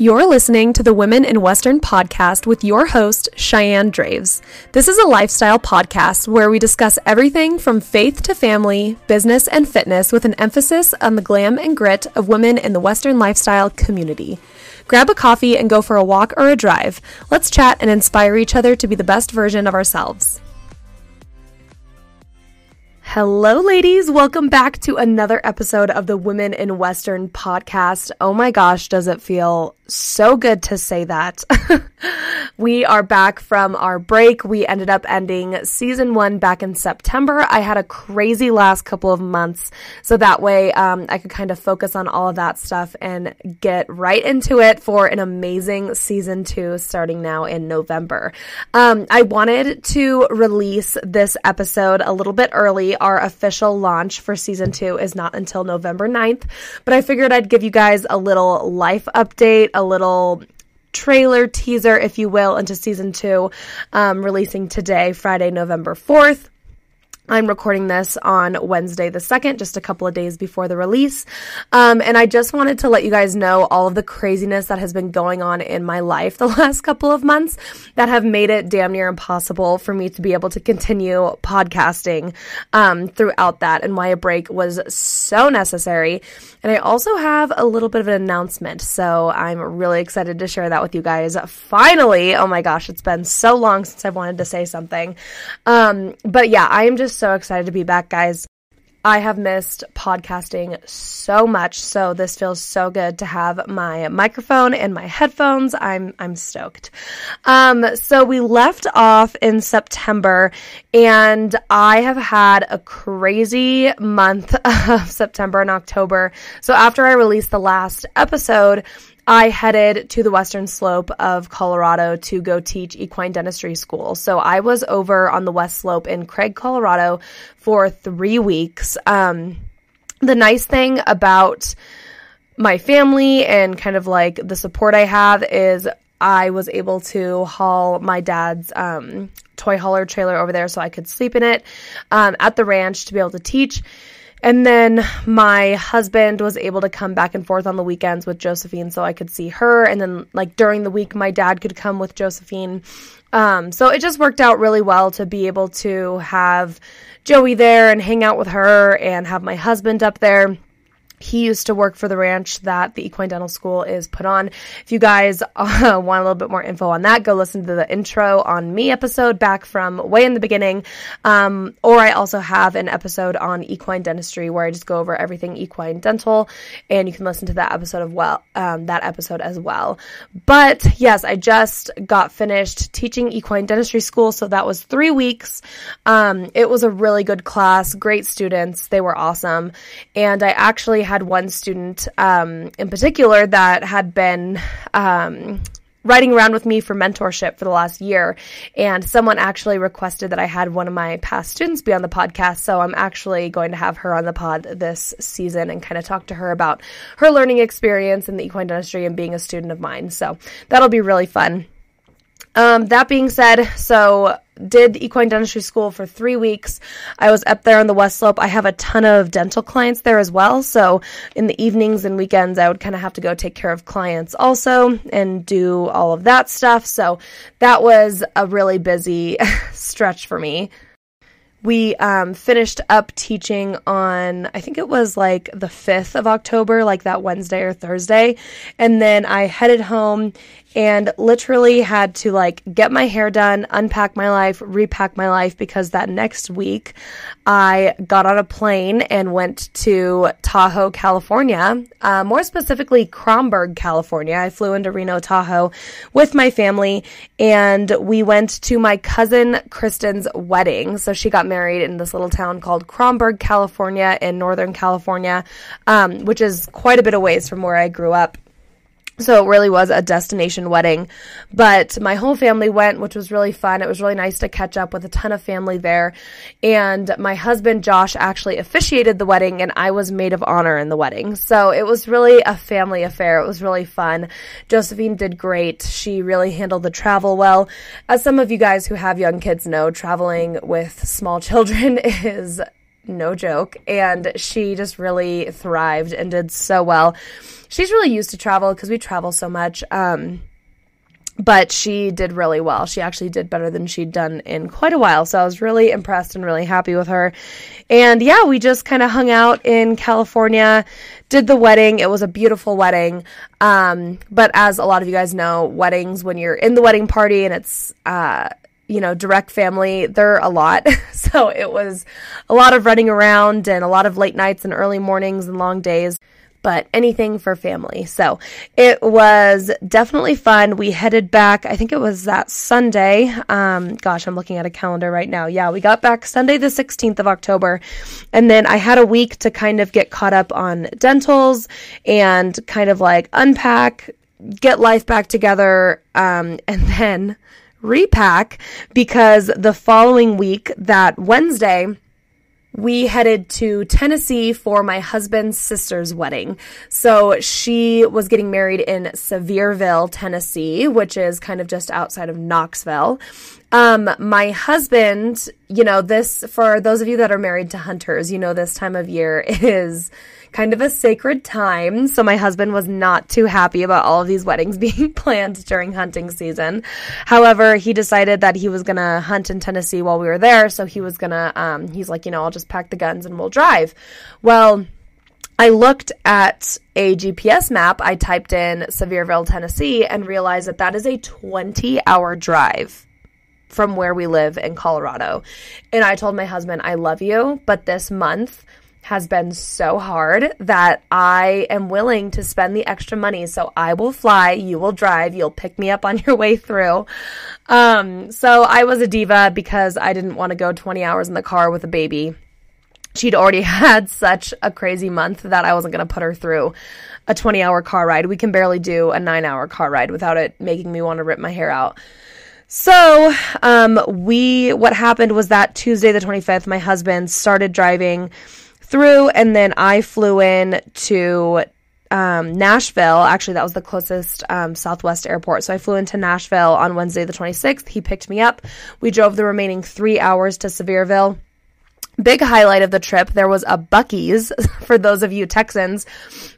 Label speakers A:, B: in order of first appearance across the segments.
A: You're listening to the Women in Western podcast with your host, Cheyenne Draves. This is a lifestyle podcast where we discuss everything from faith to family, business, and fitness with an emphasis on the glam and grit of women in the Western lifestyle community. Grab a coffee and go for a walk or a drive. Let's chat and inspire each other to be the best version of ourselves. Hello, ladies. Welcome back to another episode of the Women in Western podcast. Oh my gosh, does it feel so good to say that. we are back from our break. We ended up ending season one back in September. I had a crazy last couple of months, so that way um, I could kind of focus on all of that stuff and get right into it for an amazing season two starting now in November. Um, I wanted to release this episode a little bit early. Our official launch for season two is not until November 9th, but I figured I'd give you guys a little life update a little trailer teaser, if you will, into season two, um, releasing today, Friday, November 4th. I'm recording this on Wednesday the 2nd, just a couple of days before the release. Um, and I just wanted to let you guys know all of the craziness that has been going on in my life the last couple of months that have made it damn near impossible for me to be able to continue podcasting um, throughout that and why a break was so necessary. And I also have a little bit of an announcement. So I'm really excited to share that with you guys. Finally, oh my gosh, it's been so long since I've wanted to say something. Um, but yeah, I am just so excited to be back, guys. I have missed podcasting so much, so this feels so good to have my microphone and my headphones. I'm I'm stoked. Um, so we left off in September, and I have had a crazy month of September and October. So after I released the last episode, I headed to the western slope of Colorado to go teach equine dentistry school. So I was over on the west slope in Craig, Colorado for three weeks. Um, the nice thing about my family and kind of like the support I have is I was able to haul my dad's um, toy hauler trailer over there so I could sleep in it um, at the ranch to be able to teach. And then my husband was able to come back and forth on the weekends with Josephine so I could see her. And then, like, during the week, my dad could come with Josephine. Um, so it just worked out really well to be able to have Joey there and hang out with her and have my husband up there he used to work for the ranch that the equine dental school is put on. If you guys uh, want a little bit more info on that, go listen to the intro on me episode back from way in the beginning. Um, or I also have an episode on equine dentistry where I just go over everything equine dental, and you can listen to that episode of well, um, that episode as well. But yes, I just got finished teaching equine dentistry school, so that was three weeks. Um, it was a really good class, great students, they were awesome, and I actually had one student um, in particular that had been um, riding around with me for mentorship for the last year. And someone actually requested that I had one of my past students be on the podcast. So I'm actually going to have her on the pod this season and kind of talk to her about her learning experience in the equine dentistry and being a student of mine. So that'll be really fun. Um, that being said, so did equine dentistry school for three weeks. I was up there on the West Slope. I have a ton of dental clients there as well. So in the evenings and weekends, I would kind of have to go take care of clients also and do all of that stuff. So that was a really busy stretch for me we um, finished up teaching on i think it was like the 5th of october like that wednesday or thursday. And then i headed home and literally had to like get my hair done, unpack my life, repack my life because that next week I got on a plane and went to Tahoe, California, uh, more specifically Cromberg, California. I flew into Reno, Tahoe with my family and we went to my cousin Kristen's wedding. So she got married in this little town called Cromberg, California in Northern California, um, which is quite a bit of ways from where I grew up. So it really was a destination wedding. But my whole family went, which was really fun. It was really nice to catch up with a ton of family there. And my husband, Josh, actually officiated the wedding, and I was maid of honor in the wedding. So it was really a family affair. It was really fun. Josephine did great. She really handled the travel well. As some of you guys who have young kids know, traveling with small children is no joke. And she just really thrived and did so well. She's really used to travel because we travel so much. Um, but she did really well. She actually did better than she'd done in quite a while. So I was really impressed and really happy with her. And yeah, we just kind of hung out in California, did the wedding. It was a beautiful wedding. Um, but as a lot of you guys know, weddings, when you're in the wedding party and it's, uh, you know, direct family, they're a lot. so it was a lot of running around and a lot of late nights and early mornings and long days but anything for family. So it was definitely fun. We headed back, I think it was that Sunday. Um, gosh, I'm looking at a calendar right now. Yeah, we got back Sunday, the 16th of October. And then I had a week to kind of get caught up on dentals and kind of like unpack, get life back together, um, and then repack because the following week, that Wednesday, we headed to Tennessee for my husband's sister's wedding. So she was getting married in Sevierville, Tennessee, which is kind of just outside of Knoxville. Um, my husband, you know, this, for those of you that are married to hunters, you know, this time of year is kind of a sacred time. So my husband was not too happy about all of these weddings being planned during hunting season. However, he decided that he was going to hunt in Tennessee while we were there. So he was going to, um, he's like, you know, I'll just pack the guns and we'll drive. Well, I looked at a GPS map. I typed in Sevierville, Tennessee, and realized that that is a 20 hour drive from where we live in Colorado. And I told my husband, I love you, but this month has been so hard that I am willing to spend the extra money. So I will fly, you will drive, you'll pick me up on your way through. Um, so I was a diva because I didn't want to go 20 hours in the car with a baby. She'd already had such a crazy month that I wasn't going to put her through a 20 hour car ride. We can barely do a nine hour car ride without it making me want to rip my hair out. So, um, we, what happened was that Tuesday, the 25th, my husband started driving through, and then I flew in to um, Nashville. Actually, that was the closest um, Southwest airport. So I flew into Nashville on Wednesday, the 26th. He picked me up. We drove the remaining three hours to Sevierville. Big highlight of the trip, there was a Buc-ee's for those of you Texans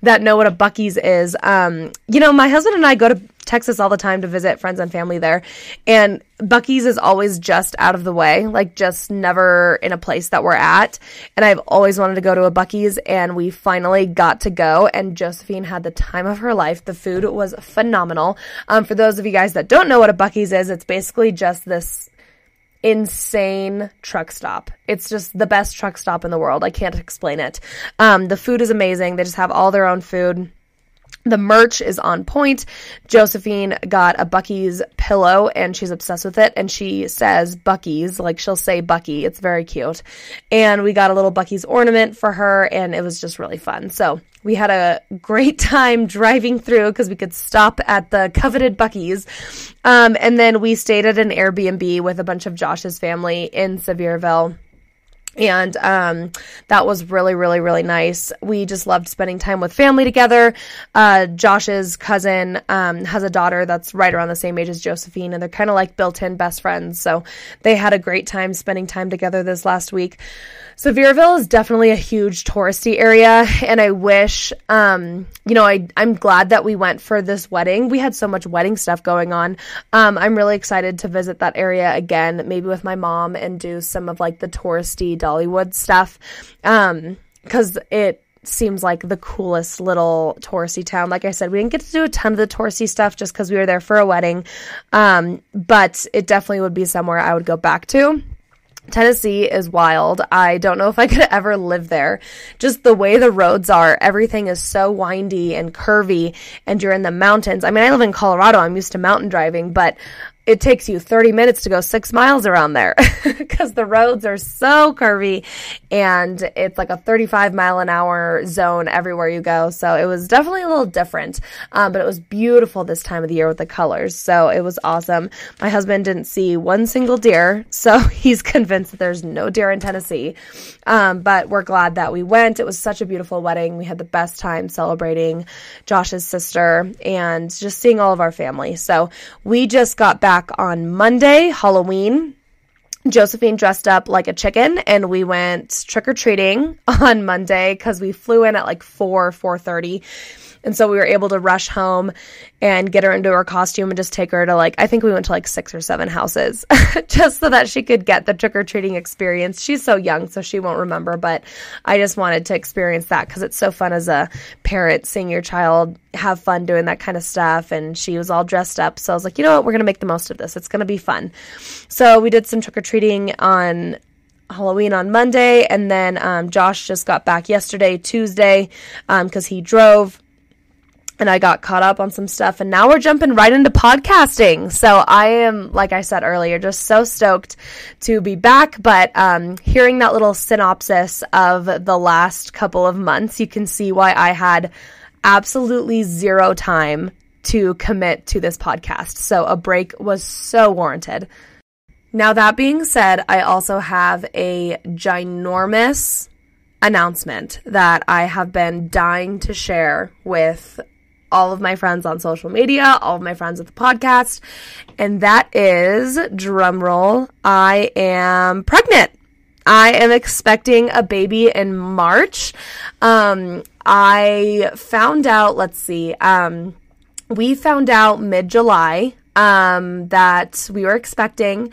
A: that know what a Buc-ee's is. Um, you know, my husband and I go to Texas all the time to visit friends and family there, and Buc-ee's is always just out of the way, like just never in a place that we're at. And I've always wanted to go to a Buc-ee's, and we finally got to go. And Josephine had the time of her life. The food was phenomenal. Um, for those of you guys that don't know what a Buc-ee's is, it's basically just this insane truck stop. It's just the best truck stop in the world. I can't explain it. Um, the food is amazing. They just have all their own food. The merch is on point. Josephine got a Buc-ee's pillow and she's obsessed with it. And she says Buc-ee's, like she'll say Bucky. It's very cute. And we got a little Buc-ee's ornament for her and it was just really fun. So we had a great time driving through because we could stop at the coveted Buc-ee's. Um, and then we stayed at an Airbnb with a bunch of Josh's family in Sevierville and um, that was really really really nice. We just loved spending time with family together. Uh, josh's cousin um, has a daughter that's right around the same age as josephine and they're kind of like built-in best friends. So they had a great time spending time together this last week Sevierville is definitely a huge touristy area, and I wish, um, you know, I I'm glad that we went for this wedding. We had so much wedding stuff going on. Um, I'm really excited to visit that area again, maybe with my mom and do some of like the touristy Dollywood stuff, um, because it seems like the coolest little touristy town. Like I said, we didn't get to do a ton of the touristy stuff just because we were there for a wedding, um, but it definitely would be somewhere I would go back to. Tennessee is wild. I don't know if I could ever live there. Just the way the roads are, everything is so windy and curvy, and you're in the mountains. I mean, I live in Colorado, I'm used to mountain driving, but it takes you 30 minutes to go six miles around there because the roads are so curvy and it's like a 35 mile an hour zone everywhere you go. So it was definitely a little different, um, but it was beautiful this time of the year with the colors. So it was awesome. My husband didn't see one single deer, so he's convinced that there's no deer in Tennessee. Um, but we're glad that we went. It was such a beautiful wedding. We had the best time celebrating Josh's sister and just seeing all of our family. So we just got back back on Monday, Halloween. Josephine dressed up like a chicken and we went trick or treating on Monday because we flew in at like 4 4:30 and so we were able to rush home and get her into her costume and just take her to like, I think we went to like six or seven houses just so that she could get the trick or treating experience. She's so young, so she won't remember, but I just wanted to experience that because it's so fun as a parent seeing your child have fun doing that kind of stuff. And she was all dressed up. So I was like, you know what? We're going to make the most of this. It's going to be fun. So we did some trick or treating on Halloween on Monday, and then um, Josh just got back yesterday, Tuesday, because um, he drove and I got caught up on some stuff and now we're jumping right into podcasting. So I am, like I said earlier, just so stoked to be back. But um, hearing that little synopsis of the last couple of months, you can see why I had absolutely zero time to commit to this podcast. So a break was so warranted. Now, that being said, I also have a ginormous announcement that I have been dying to share with all of my friends on social media, all of my friends at the podcast, and that is drumroll. I am pregnant. I am expecting a baby in March. Um, I found out, let's see, um, we found out mid July um, that we were expecting,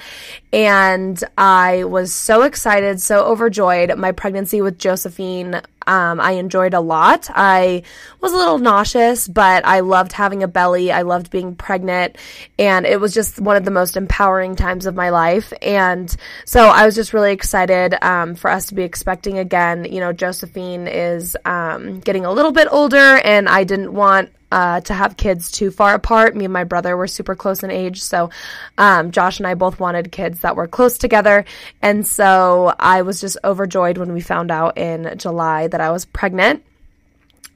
A: and I was so excited, so overjoyed. My pregnancy with Josephine um, I enjoyed a lot. I was a little nauseous, but I loved having a belly. I loved being pregnant, and it was just one of the most empowering times of my life. And so I was just really excited um, for us to be expecting again. You know, Josephine is um, getting a little bit older, and I didn't want uh, to have kids too far apart. Me and my brother were super close in age, so um, Josh and I both wanted kids that were close together. And so I was just overjoyed when we found out in July that I was pregnant.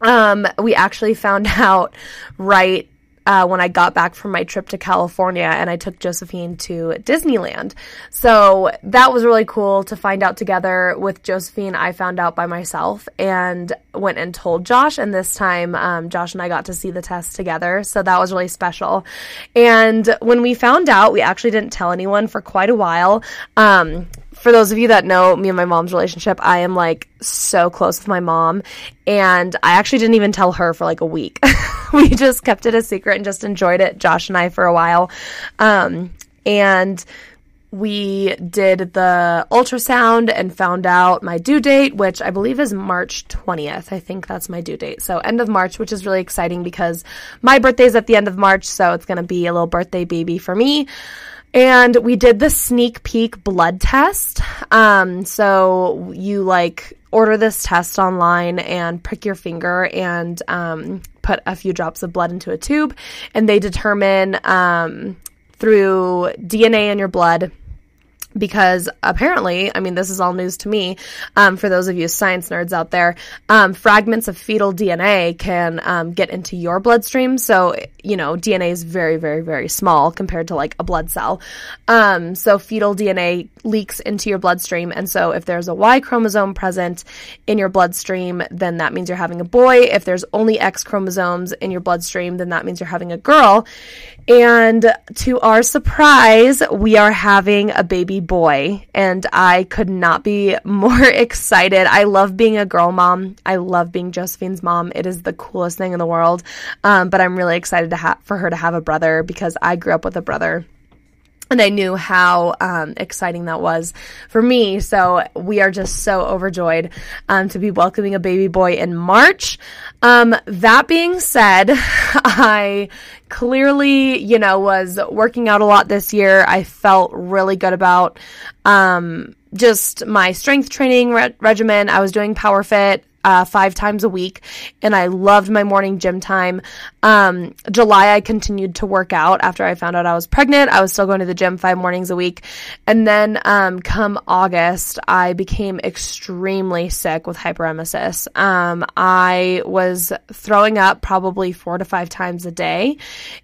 A: Um, we actually found out right uh, when I got back from my trip to California and I took Josephine to Disneyland. So that was really cool to find out together with Josephine. I found out by myself and went and told Josh. And this time, um, Josh and I got to see the test together. So that was really special. And when we found out, we actually didn't tell anyone for quite a while. Um, for those of you that know me and my mom's relationship, I am like so close with my mom. And I actually didn't even tell her for like a week. we just kept it a secret and just enjoyed it, Josh and I, for a while. Um, and we did the ultrasound and found out my due date, which I believe is March 20th. I think that's my due date. So, end of March, which is really exciting because my birthday is at the end of March. So, it's going to be a little birthday baby for me. And we did the sneak peek blood test. Um, so you like order this test online and prick your finger and um, put a few drops of blood into a tube, and they determine um, through DNA in your blood because apparently, I mean, this is all news to me. Um, for those of you science nerds out there, um, fragments of fetal DNA can um, get into your bloodstream. So, you know, DNA is very, very, very small compared to like a blood cell. Um, so, fetal DNA leaks into your bloodstream. And so, if there's a Y chromosome present in your bloodstream, then that means you're having a boy. If there's only X chromosomes in your bloodstream, then that means you're having a girl. And to our surprise, we are having a baby boy, and I could not be more excited. I love being a girl mom. I love being Josephine's mom. It is the coolest thing in the world. Um, but I'm really excited ha- for her to have a brother because I grew up with a brother and I knew how um, exciting that was for me. So we are just so overjoyed um, to be welcoming a baby boy in March. Um, that being said, I clearly, you know, was working out a lot this year. I felt really good about um, just my strength training re- regimen. I was doing Power Fit uh, five times a week, and I loved my morning gym time. Um, July, I continued to work out after I found out I was pregnant. I was still going to the gym five mornings a week. And then um, come August, I became extremely sick with hyperemesis. Um, I was throwing up probably four to five times a day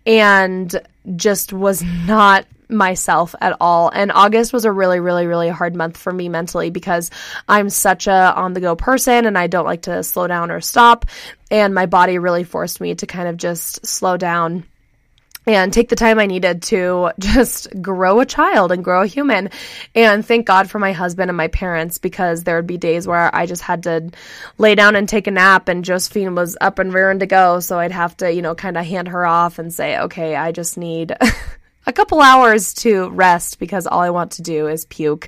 A: and just was not myself at all. And August was a really, really, really hard month for me mentally because I'm such a on the go person and I don't like to slow down or stop. And my body really forced me to kind of just slow down and take the time I needed to just grow a child and grow a human. And thank God for my husband and my parents because there would be days where I just had to lay down and take a nap and Josephine was up and rearing to go. So I'd have to, you know, kind of hand her off and say, okay, I just need. A couple hours to rest because all I want to do is puke.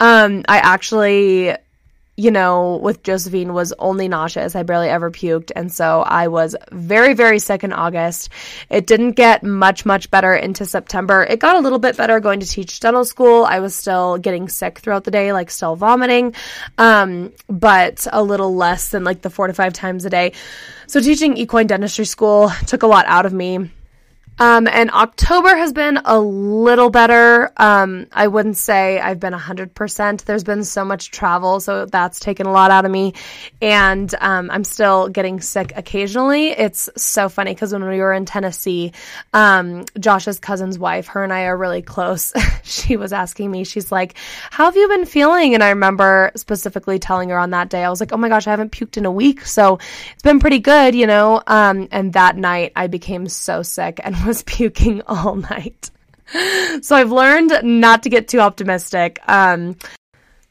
A: Um, I actually you know, with Josephine was only nauseous. I barely ever puked. And so I was very, very sick in August. It didn't get much, much better into September. It got a little bit better going to teach dental school. I was still getting sick throughout the day, like still vomiting, um, but a little less than like the four to five times a day. So teaching equine dentistry school took a lot out of me. Um, and October has been a little better. Um, I wouldn't say I've been 100%. There's been so much travel, so that's taken a lot out of me. And um, I'm still getting sick occasionally. It's so funny because when we were in Tennessee, um, Josh's cousin's wife, her and I are really close. she was asking me, she's like, How have you been feeling? And I remember specifically telling her on that day, I was like, Oh my gosh, I haven't puked in a week. So it's been pretty good, you know? Um, and that night I became so sick and was puking all night. So I've learned not to get too optimistic. Um,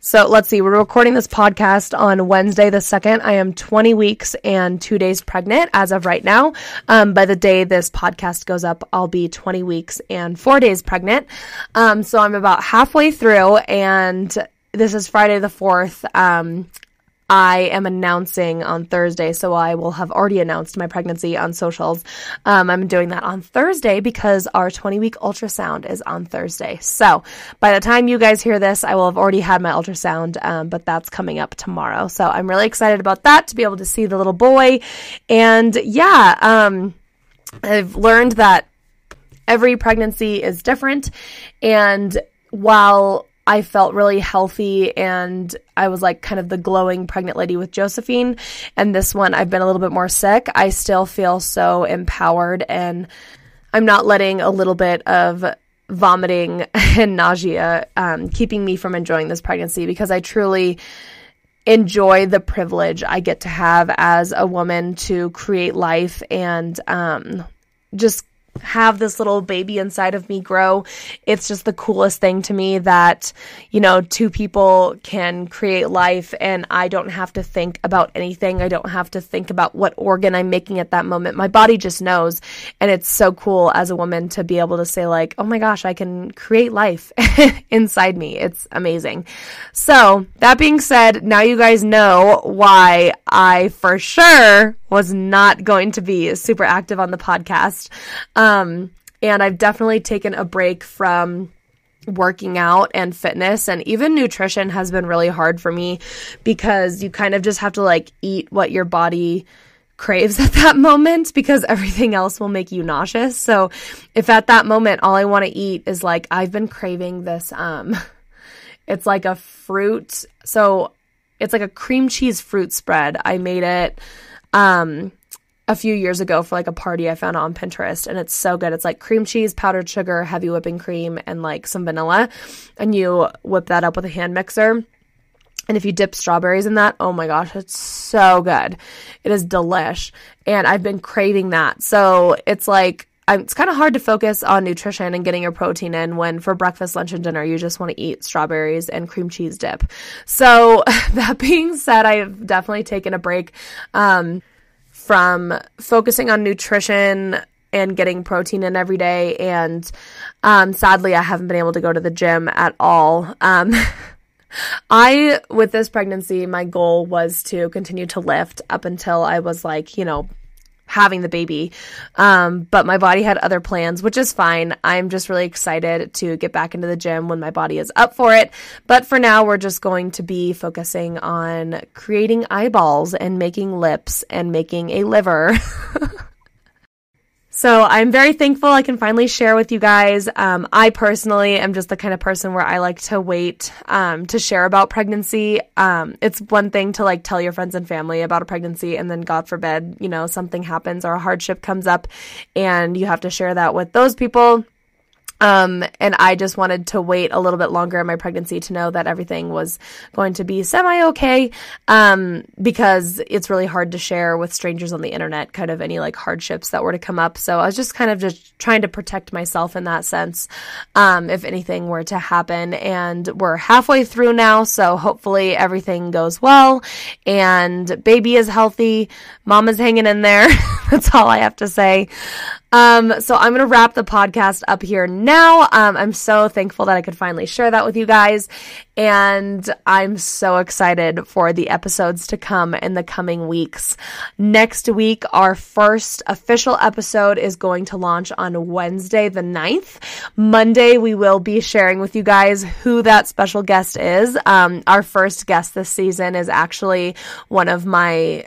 A: so let's see, we're recording this podcast on Wednesday the 2nd. I am 20 weeks and two days pregnant as of right now. Um, by the day this podcast goes up, I'll be 20 weeks and four days pregnant. Um, so I'm about halfway through, and this is Friday the 4th. Um, I am announcing on Thursday, so I will have already announced my pregnancy on socials. Um, I'm doing that on Thursday because our 20 week ultrasound is on Thursday. So by the time you guys hear this, I will have already had my ultrasound, um, but that's coming up tomorrow. So I'm really excited about that to be able to see the little boy. And yeah, um, I've learned that every pregnancy is different. And while I felt really healthy and I was like kind of the glowing pregnant lady with Josephine. And this one, I've been a little bit more sick. I still feel so empowered and I'm not letting a little bit of vomiting and nausea um, keeping me from enjoying this pregnancy because I truly enjoy the privilege I get to have as a woman to create life and um, just have this little baby inside of me grow. It's just the coolest thing to me that, you know, two people can create life and I don't have to think about anything. I don't have to think about what organ I'm making at that moment. My body just knows. And it's so cool as a woman to be able to say, like, oh my gosh, I can create life inside me. It's amazing. So, that being said, now you guys know why I for sure was not going to be super active on the podcast. Um, and I've definitely taken a break from working out and fitness and even nutrition has been really hard for me because you kind of just have to like eat what your body craves at that moment because everything else will make you nauseous. So if at that moment all I want to eat is like I've been craving this um it's like a fruit so it's like a cream cheese fruit spread. I made it um a few years ago for like a party I found on Pinterest and it's so good. It's like cream cheese, powdered sugar, heavy whipping cream, and like some vanilla. And you whip that up with a hand mixer. And if you dip strawberries in that, oh my gosh, it's so good. It is delish. And I've been craving that. So it's like, It's kind of hard to focus on nutrition and getting your protein in when for breakfast, lunch, and dinner you just want to eat strawberries and cream cheese dip. So that being said, I've definitely taken a break. Um, from focusing on nutrition and getting protein in every day. And um, sadly, I haven't been able to go to the gym at all. Um, I, with this pregnancy, my goal was to continue to lift up until I was like, you know, having the baby. Um, but my body had other plans, which is fine. I'm just really excited to get back into the gym when my body is up for it. But for now, we're just going to be focusing on creating eyeballs and making lips and making a liver. So I'm very thankful I can finally share with you guys. Um, I personally am just the kind of person where I like to wait um, to share about pregnancy. Um, it's one thing to like tell your friends and family about a pregnancy, and then God forbid, you know, something happens or a hardship comes up, and you have to share that with those people Um, and I just wanted to wait a little bit longer in my pregnancy to know that everything was going to be semi okay. Um, because it's really hard to share with strangers on the internet kind of any like hardships that were to come up. So I was just kind of just trying to protect myself in that sense. Um, if anything were to happen and we're halfway through now. So hopefully everything goes well and baby is healthy. Mama's hanging in there. That's all I have to say. Um, so I'm going to wrap the podcast up here now. Um, I'm so thankful that I could finally share that with you guys. And I'm so excited for the episodes to come in the coming weeks. Next week, our first official episode is going to launch on Wednesday, the 9th. Monday, we will be sharing with you guys who that special guest is. Um, our first guest this season is actually one of my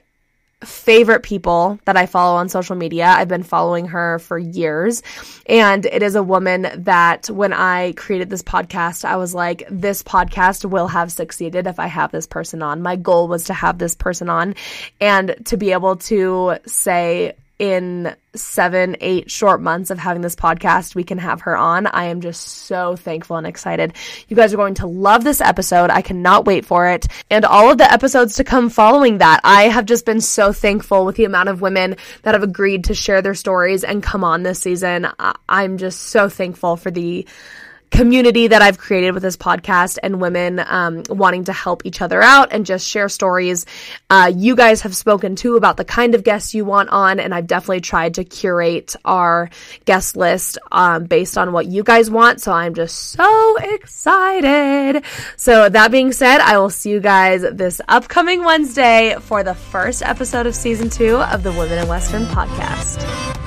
A: favorite people that I follow on social media. I've been following her for years. And it is a woman that when I created this podcast, I was like, this podcast will have succeeded if I have this person on. My goal was to have this person on and to be able to say, in seven, eight short months of having this podcast, we can have her on. I am just so thankful and excited. You guys are going to love this episode. I cannot wait for it. And all of the episodes to come following that. I have just been so thankful with the amount of women that have agreed to share their stories and come on this season. I'm just so thankful for the community that I've created with this podcast and women um, wanting to help each other out and just share stories. Uh, you guys have spoken too about the kind of guests you want on, and I've definitely tried to curate our guest list um, based on what you guys want. So I'm just so excited. So that being said, I will see you guys this upcoming Wednesday for the first episode of season two of the Women in Western podcast.